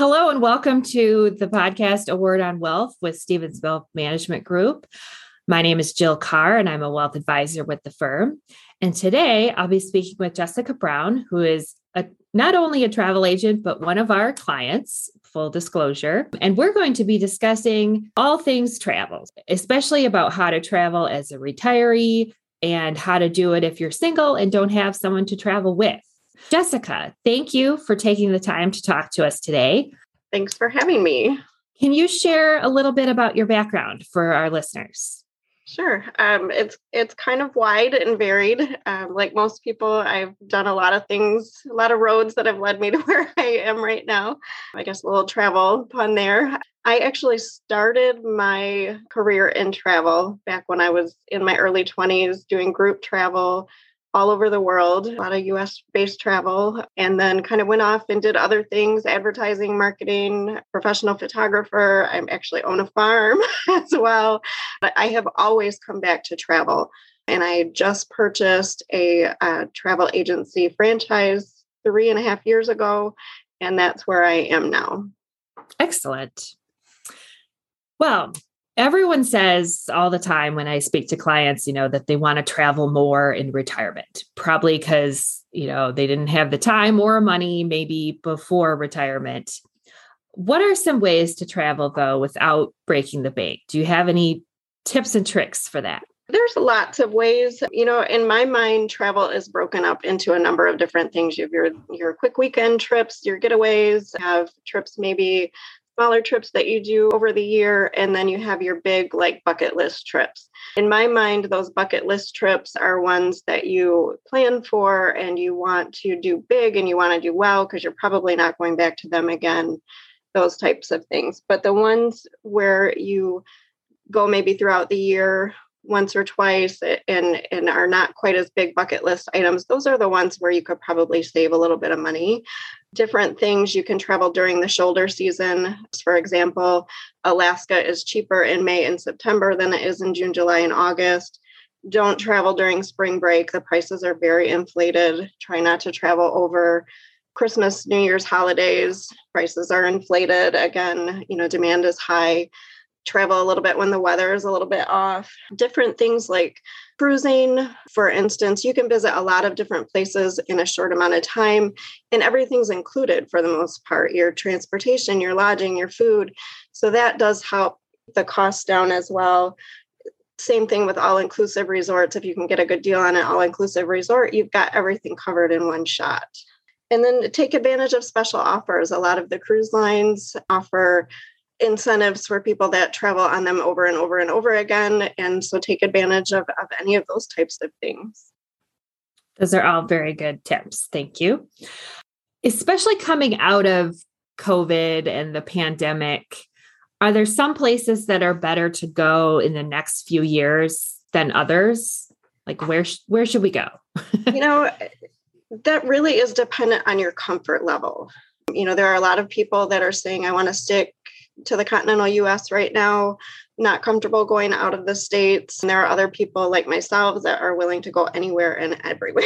Hello and welcome to the podcast A Word on Wealth with Stephens Wealth Management Group. My name is Jill Carr and I'm a wealth advisor with the firm. And today I'll be speaking with Jessica Brown, who is a, not only a travel agent, but one of our clients, full disclosure. And we're going to be discussing all things travel, especially about how to travel as a retiree and how to do it if you're single and don't have someone to travel with. Jessica, thank you for taking the time to talk to us today. Thanks for having me. Can you share a little bit about your background for our listeners? Sure. Um, it's it's kind of wide and varied. Um, like most people, I've done a lot of things, a lot of roads that have led me to where I am right now. I guess a little travel pun there. I actually started my career in travel back when I was in my early 20s doing group travel all over the world, a lot of US based travel, and then kind of went off and did other things advertising, marketing, professional photographer. I actually own a farm as well. But I have always come back to travel. And I just purchased a, a travel agency franchise three and a half years ago. And that's where I am now. Excellent. Well, everyone says all the time when I speak to clients, you know, that they want to travel more in retirement, probably because, you know, they didn't have the time or money maybe before retirement. What are some ways to travel though without breaking the bank? Do you have any tips and tricks for that? There's lots of ways. You know, in my mind, travel is broken up into a number of different things. You have your your quick weekend trips, your getaways, have trips maybe smaller trips that you do over the year, and then you have your big, like, bucket list trips. In my mind, those bucket list trips are ones that you plan for and you want to do big and you want to do well because you're probably not going back to them again, those types of things. But the ones where you go maybe throughout the year once or twice and and are not quite as big bucket list items those are the ones where you could probably save a little bit of money. Different things you can travel during the shoulder season. For example alaska is cheaper in may and september than it is in june july and august. Don't travel during spring break. The prices are very inflated. Try not to travel over christmas new year's holidays. Prices are inflated. Again you know demand is high travel a little bit when the weather is a little bit off. Different things like cruising, for instance, you can visit a lot of different places in a short amount of time, and everything's included for the most part your transportation, your lodging, your food. So that does help the cost down as well. Same thing with all inclusive resorts. If you can get a good deal on an all inclusive resort, you've got everything covered in one shot and then take advantage of special offers. A lot of the cruise lines offer incentives for people that travel on them over and over and over again. And so take advantage of, of any of those types of things. Those are all very good tips. Thank you. Especially coming out of COVID and the pandemic, are there some places that are better to go in the next few years than others? Like where where should we go? you know, that really is dependent on your comfort level. You know, there are a lot of people that are saying I want to stick to the continental US right now, not comfortable going out of the States. And there are other people like myself that are willing to go anywhere and everywhere.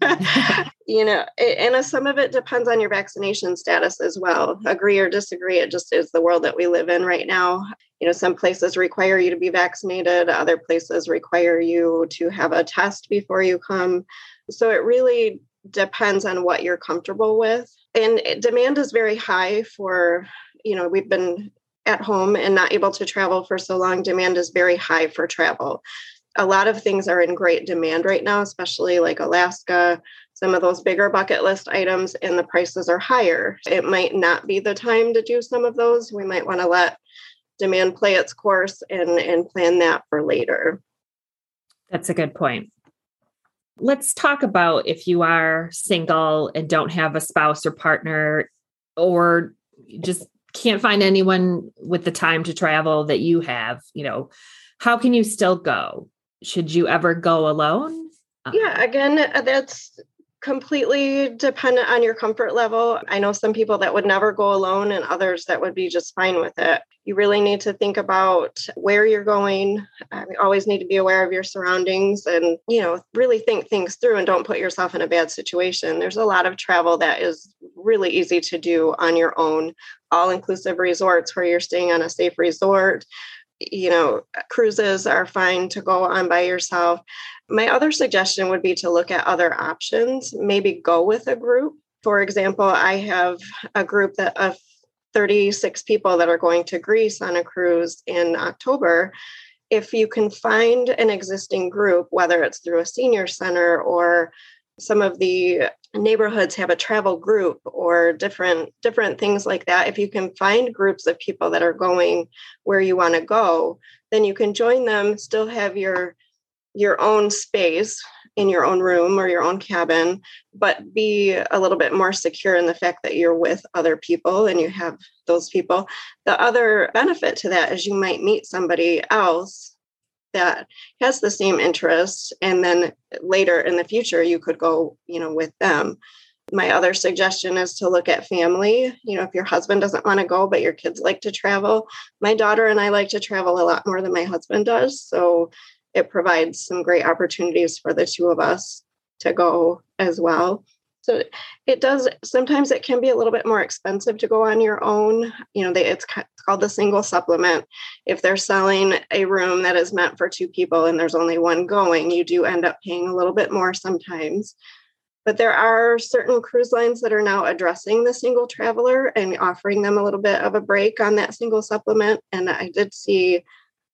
you know, and some of it depends on your vaccination status as well. Agree or disagree, it just is the world that we live in right now. You know, some places require you to be vaccinated, other places require you to have a test before you come. So it really depends on what you're comfortable with. And eh, demand is very high for you know we've been at home and not able to travel for so long demand is very high for travel. A lot of things are in great demand right now especially like alaska some of those bigger bucket list items and the prices are higher. It might not be the time to do some of those. We might want to let demand play its course and and plan that for later. That's a good point. Let's talk about if you are single and don't have a spouse or partner or just can't find anyone with the time to travel that you have, you know, how can you still go? Should you ever go alone? Yeah, again, uh, that's completely dependent on your comfort level. I know some people that would never go alone and others that would be just fine with it. You really need to think about where you're going. Uh, you always need to be aware of your surroundings and, you know, really think things through and don't put yourself in a bad situation. There's a lot of travel that is really easy to do on your own. All inclusive resorts where you're staying on a safe resort. You know, cruises are fine to go on by yourself. My other suggestion would be to look at other options, maybe go with a group. For example, I have a group that of 36 people that are going to Greece on a cruise in October if you can find an existing group, whether it's through a senior center or some of the neighborhoods have a travel group or different different things like that. If you can find groups of people that are going where you want to go then you can join them still have your your own space in your own room or your own cabin but be a little bit more secure in the fact that you're with other people and you have those people. The other benefit to that is you might meet somebody else that. Has the same interests and then later in the future you could go you know with them. My other suggestion is to look at family. You know if your husband doesn't want to go but your kids like to travel my daughter and i like to travel a lot more than my husband does so it provides some great opportunities for the two of us to go as well so it does sometimes it can be a little bit more expensive to go on your own you know they, it's called the single supplement. If they're selling a room that is meant for two people and there's only one going you do end up paying a little bit more sometimes. But there are certain cruise lines that are now addressing the single traveler and offering them a little bit of a break on that single supplement. And i did see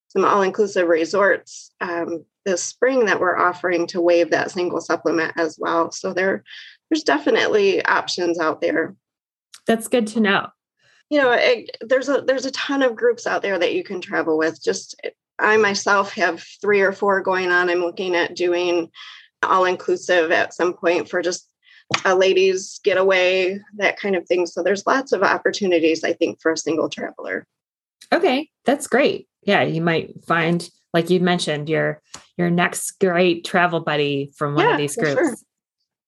some all-inclusive resorts um, this spring that we're offering to waive that single supplement as well. So there there's definitely options out there. That's good to know. You know, it, there's a there's a ton of groups out there that you can travel with. Just I myself have three or four going on. I'm looking at doing all inclusive at some point for just a ladies getaway, that kind of thing. So there's lots of opportunities, I think, for a single traveler. Okay, that's great. Yeah, you might find, like you mentioned, your your next great travel buddy from one yeah, of these groups. Sure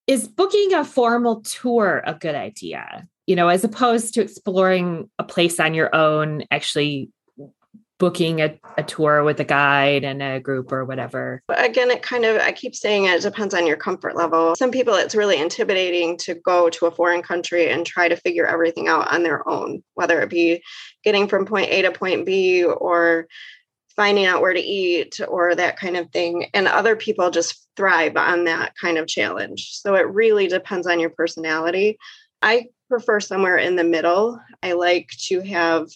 is booking a formal tour a good idea? You know, as opposed to exploring a place on your own, actually booking a, a tour with a guide and a group or whatever? Again, it kind of, I keep saying it, it depends on your comfort level. Some people, it's really intimidating to go to a foreign country and try to figure everything out on their own, whether it be getting from point A to point B or finding out where to eat or that kind of thing. And other people just thrive on that kind of challenge. So it really depends on your personality. I prefer somewhere in the middle. I like to have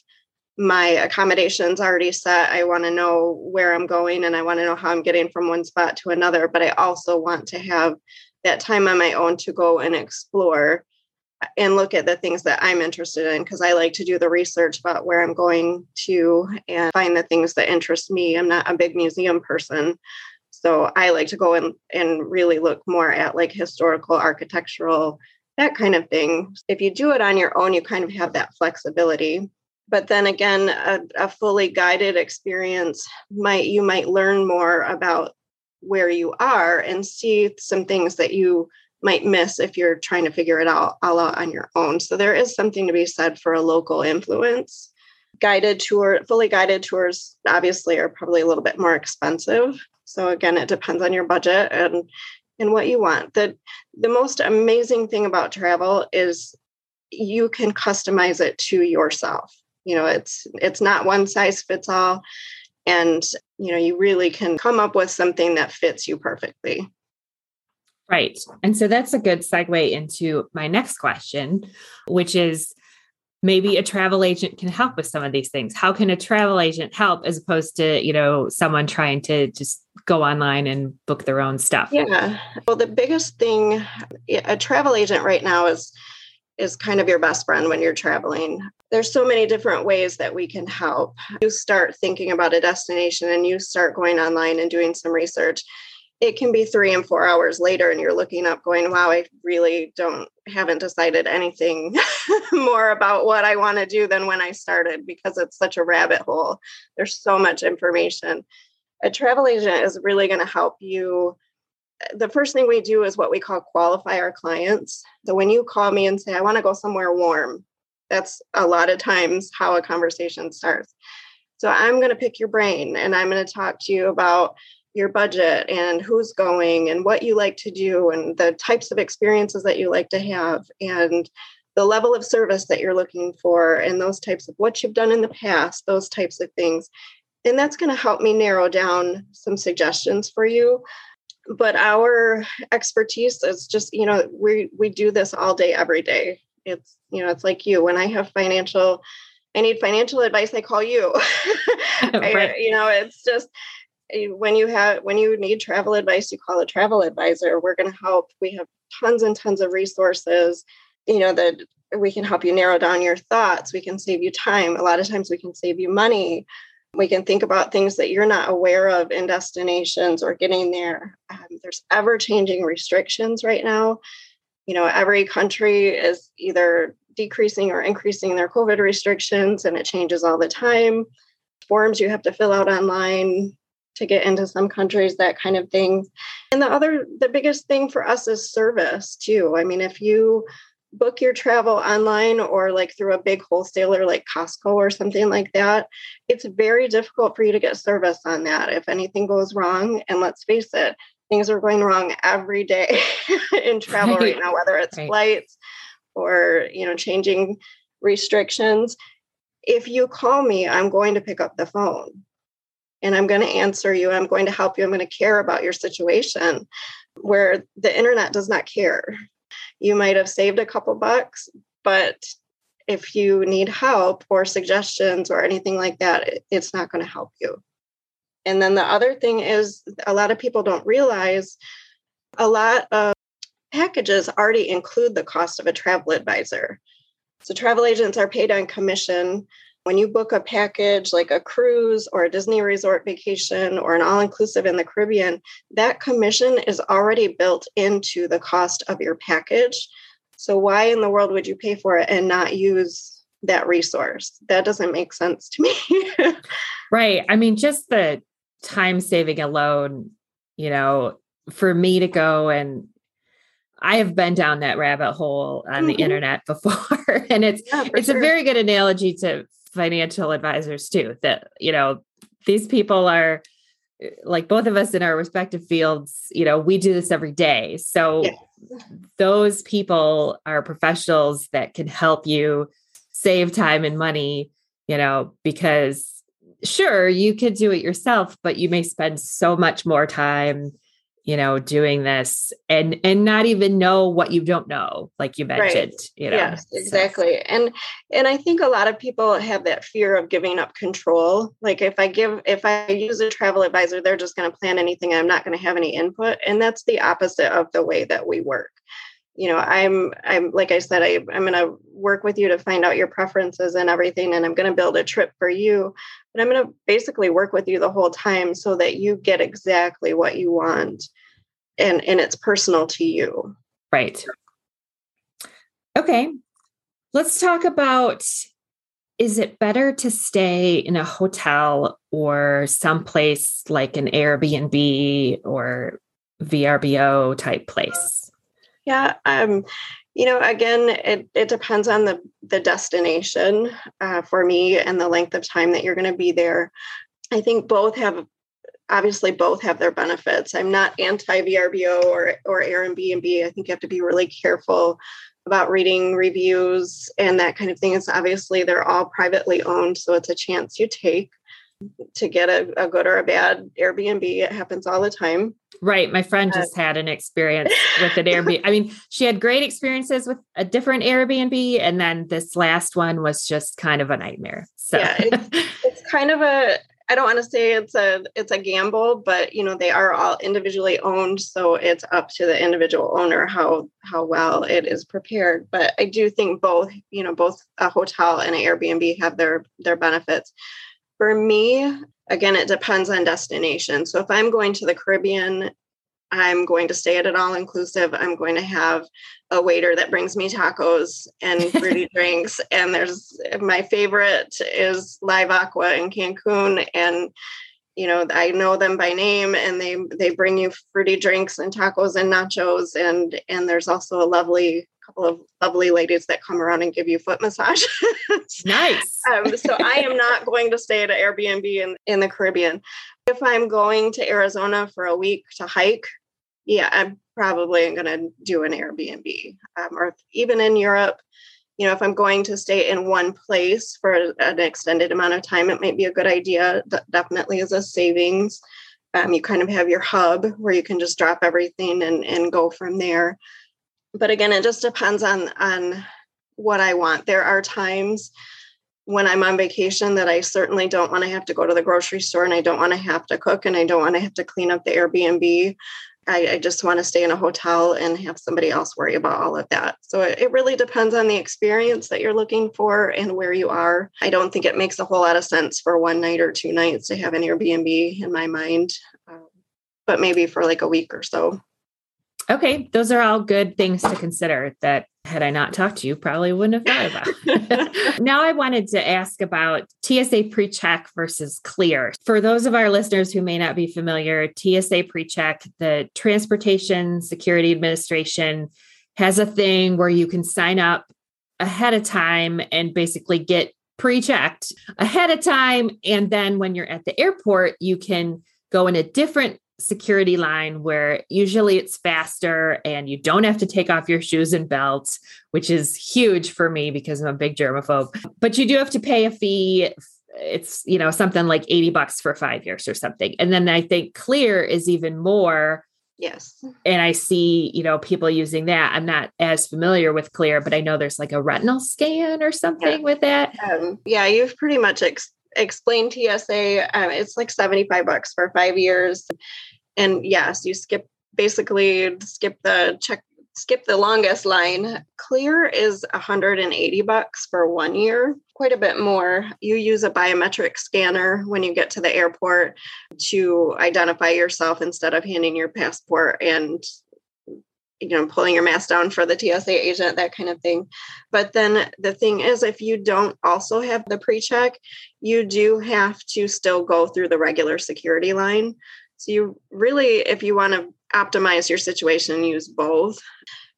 my accommodations already set. I want to know where I'm going and I want to know how I'm getting from one spot to another. But I also want to have that time on my own to go and explore and look at the things that I'm interested in because I like to do the research about where I'm going to and find the things that interest me. I'm not a big museum person. So I like to go and, and really look more at like historical, architectural, that kind of thing. If you do it on your own, you kind of have that flexibility. But then again, a, a fully guided experience might you might learn more about where you are and see some things that you might miss if you're trying to figure it out all out on your own. So there is something to be said for a local influence. Guided tour, fully guided tours obviously are probably a little bit more expensive. So again, it depends on your budget and and what you want. The the most amazing thing about travel is you can customize it to yourself. You know, it's it's not one size fits all and you know, you really can come up with something that fits you perfectly. Right. And so that's a good segue into my next question, which is maybe a travel agent can help with some of these things. How can a travel agent help as opposed to, you know, someone trying to just go online and book their own stuff? Yeah. Well, the biggest thing a travel agent right now is is kind of your best friend when you're traveling. There's so many different ways that we can help. You start thinking about a destination and you start going online and doing some research it can be three and four hours later and you're looking up going wow i really don't haven't decided anything more about what i want to do than when i started because it's such a rabbit hole. There's so much information. A travel agent is really going to help you. The first thing we do is what we call qualify our clients. So when you call me and say i want to go somewhere warm that's a lot of times how a conversation starts. So i'm going to pick your brain and i'm going to talk to you about your budget and who's going and what you like to do and the types of experiences that you like to have and the level of service that you're looking for and those types of what you've done in the past, those types of things. And that's going to help me narrow down some suggestions for you. But our expertise is just, you know, we we do this all day, every day. It's, you know, it's like you. When I have financial, I need financial advice, I call you. right. I, you know, it's just when you have when you need travel advice, you call a travel advisor. We're going to help. We have tons and tons of resources you know that we can help you narrow down your thoughts. We can save you time. A lot of times we can save you money. We can think about things that you're not aware of in destinations or getting there. Um, there's ever changing restrictions right now. You know every country is either decreasing or increasing their covid restrictions and it changes all the time. Forms you have to fill out online to get into some countries that kind of thing and the other the biggest thing for us is service too i mean if you book your travel online or like through a big wholesaler like Costco or something like that, it's very difficult for you to get service on that. If anything goes wrong, and let's face it, things are going wrong every day in travel right, right now, whether it's right. flights or you know changing restrictions. If you call me, I'm going to pick up the phone and I'm going to answer you. I'm going to help you. I'm going to care about your situation where the internet does not care you might have saved a couple bucks, but if you need help or suggestions or anything like that, it's not going to help you. And then the other thing is, a lot of people don't realize a lot of packages already include the cost of a travel advisor. So, travel agents are paid on commission. When you book a package like a cruise or a Disney resort vacation or an all inclusive in the Caribbean, that commission is already built into the cost of your package. So, why in the world would you pay for it and not use that resource? That doesn't make sense to me. right. I mean, just the time saving alone, you know, for me to go and I have been down that rabbit hole on mm-hmm. the internet before and it's yeah, it's sure. a very good analogy to financial advisors too that you know these people are like both of us in our respective fields you know we do this every day. So those people are professionals that can help you save time and money you know because sure you could do it yourself but you may spend so much more time you know doing this and and not even know what you don't know like you mentioned right. you know yes exactly so. and and i think a lot of people have that fear of giving up control like if i give if i use a travel advisor they're just going to plan anything i'm not going to have any input and that's the opposite of the way that we work you know i'm i'm like i said I, i'm going to work with you to find out your preferences and everything and i'm going to build a trip for you but i'm going to basically work with you the whole time so that you get exactly what you want and and it's personal to you. Right. Okay. Let's talk about is it better to stay in a hotel or someplace like an airbnb or vrbo type place? Yeah um you know again it, it depends on the the destination uh, for me and the length of time that you're going to be there i think both have obviously both have their benefits. I'm not anti VRBO or or Airbnb. I think you have to be really careful about reading reviews and that kind of thing. It's obviously they're all privately owned, so it's a chance you take to get a, a good or a bad Airbnb. It happens all the time. Right. My friend just uh, had an experience with an Airbnb. I mean, she had great experiences with a different Airbnb, and then this last one was just kind of a nightmare. So yeah, it's, it's kind of a I don't want to say it's a it's a gamble, but you know they are all individually owned, so it's up to the individual owner how how well it is prepared. But I do think both you know both a hotel and an Airbnb have their their benefits. For me, again, it depends on destination. So if I'm going to the Caribbean I'm going to stay at an all inclusive. I'm going to have a waiter that brings me tacos and fruity drinks. And there's my favorite is Live Aqua in Cancun. And you know, I know them by name and they they bring you fruity drinks and tacos and nachos. And and there's also a lovely couple of lovely ladies that come around and give you foot massage. nice. um, so I am not going to stay at an Airbnb in, in the Caribbean. If I'm going to Arizona for a week to hike, yeah, I'm probably going to do an Airbnb. Um, or even in Europe, you know, if I'm going to stay in one place for an extended amount of time, it might be a good idea. D- definitely as a savings. Um, you kind of have your hub where you can just drop everything and, and go from there. But again, it just depends on on what I want. There are times when I'm on vacation that I certainly don't want to have to go to the grocery store and I don't want to have to cook and I don't want to have to clean up the Airbnb. I, I just want to stay in a hotel and have somebody else worry about all of that. So it, it really depends on the experience that you're looking for and where you are. I don't think it makes a whole lot of sense for one night or two nights to have an Airbnb in my mind, um, but maybe for like a week or so. Okay, those are all good things to consider that had I not talked to you, probably wouldn't have thought about. now I wanted to ask about TSA pre-check versus clear. For those of our listeners who may not be familiar, TSA pre-check, the Transportation Security Administration has a thing where you can sign up ahead of time and basically get pre-checked ahead of time and then when you're at the airport you can go in a different security line where usually it's faster and you don't have to take off your shoes and belts, which is huge for me because I'm a big germaphobe. But you do have to pay a fee. It's, you know, something like 80 bucks for five years or something. And then I think clear is even more. Yes. And I see, you know, people using that. I'm not as familiar with clear, but I know there's like a retinal scan or something yeah. with that. Um, yeah, you've pretty much ex- explained TSA. Um, it's like 75 bucks for five years and yes you skip basically skip the check skip the longest line clear is 180 bucks for one year quite a bit more you use a biometric scanner when you get to the airport to identify yourself instead of handing your passport and you know pulling your mask down for the TSA agent that kind of thing but then the thing is if you don't also have the pre-check you do have to still go through the regular security line so you really, if you want to optimize your situation, use both.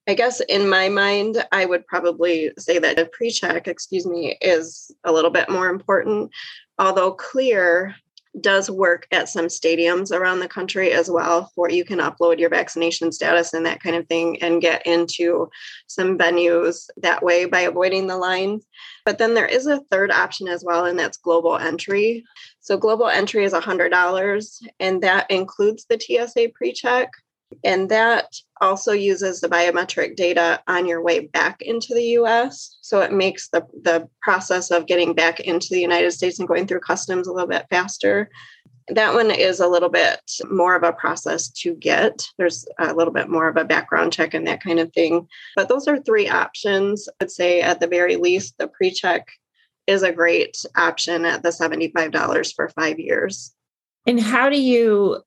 I guess in my mind, I would probably say that a pre-check, excuse me, is a little bit more important. Although clear does work at some stadiums around the country as well, where you can upload your vaccination status and that kind of thing and get into some venues that way by avoiding the line. But then there is a third option as well, and that's global entry. So, global entry is $100, and that includes the TSA pre check. And that also uses the biometric data on your way back into the US. So it makes the, the process of getting back into the United States and going through customs a little bit faster. That one is a little bit more of a process to get. There's a little bit more of a background check and that kind of thing. But those are three options. I'd say at the very least, the pre check is a great option at the $75 for five years. And how do you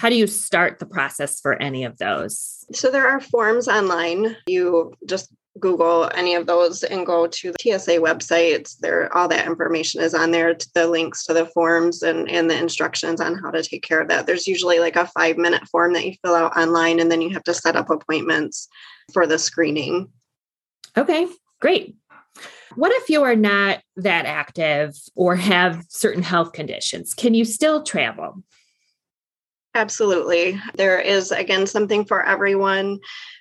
how do you start the process for any of those? So there are forms online. You just Google any of those and go to the TSA websites. There, all that information is on there. The links to the forms and and the instructions on how to take care of that. There's usually like a five minute form that you fill out online, and then you have to set up appointments for the screening. Okay, great. What if you are not that active or have certain health conditions? Can you still travel? Absolutely. There is, again, something for everyone.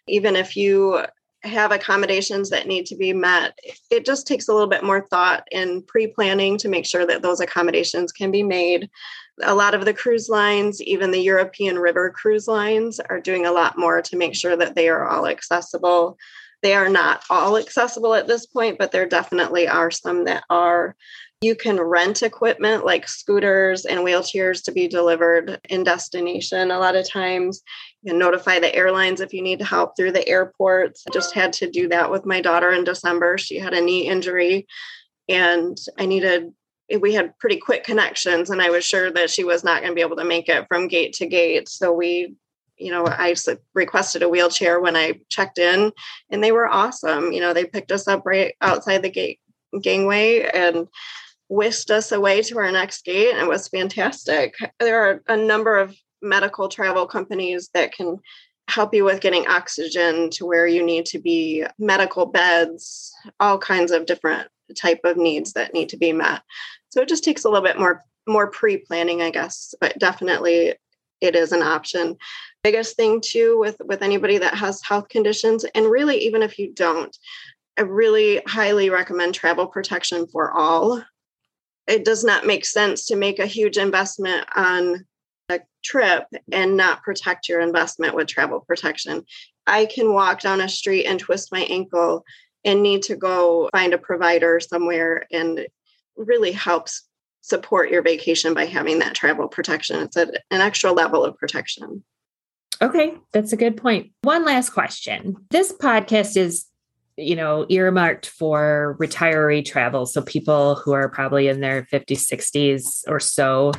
Even if you have accommodations that need to be met, it just takes a little bit more thought in pre planning to make sure that those accommodations can be made. A lot of the cruise lines, even the European river cruise lines, are doing a lot more to make sure that they are all accessible. They are not all accessible at this point, but there definitely are some that are. You can rent equipment like scooters and wheelchairs to be delivered in destination a lot of times. You can notify the airlines if you need help through the airports. I just had to do that with my daughter in December. She had a knee injury and I needed we had pretty quick connections and I was sure that she was not going to be able to make it from gate to gate. So we you know, I requested a wheelchair when I checked in, and they were awesome. You know, they picked us up right outside the gate gangway and whisked us away to our next gate and it was fantastic. There are a number of medical travel companies that can help you with getting oxygen to where you need to be, medical beds, all kinds of different type of needs that need to be met. So it just takes a little bit more more pre-planning, I guess, but definitely it is an option. Biggest thing too with with anybody that has health conditions and really even if you don't I really highly recommend travel protection for all. It does not make sense to make a huge investment on a trip and not protect your investment with travel protection. I can walk down a street and twist my ankle and need to go find a provider somewhere and really helps support your vacation by having that travel protection. It's an extra level of protection. Okay, that's a good point. One last question. This podcast is, you know, earmarked for retiree travel. So people who are probably in their 50s, 60s or so.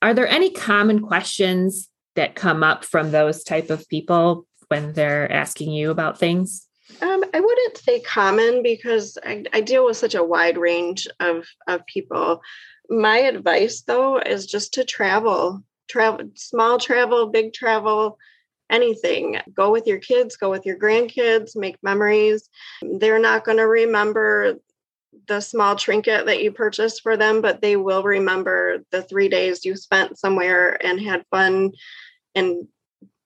Are there any common questions that come up from those type of people when they're asking you about things? Um, I wouldn't say common because I, I deal with such a wide range of, of people. My advice, though, is just to travel, travel, small travel, big travel, anything. Go with your kids, go with your grandkids, make memories. They're not going to remember the small trinket that you purchased for them, but they will remember the three days you spent somewhere and had fun and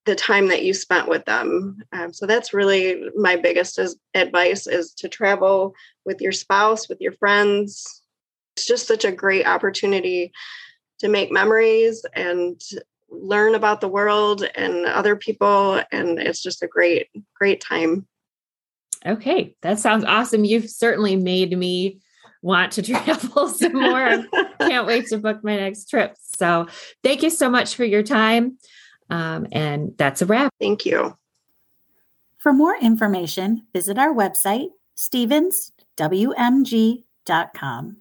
the time that you spent with them. Um, so that's really my biggest is, advice is to travel with your spouse, with your friends. It's just such a great opportunity to make memories and learn about the world and other people. And it's just a great, great time. Okay, that sounds awesome. You've certainly made me want to travel some more. Can't wait to book my next trip. So, thank you so much for your time. Um, and that's a wrap. Thank you. For more information, visit our website, stephenswmg.com.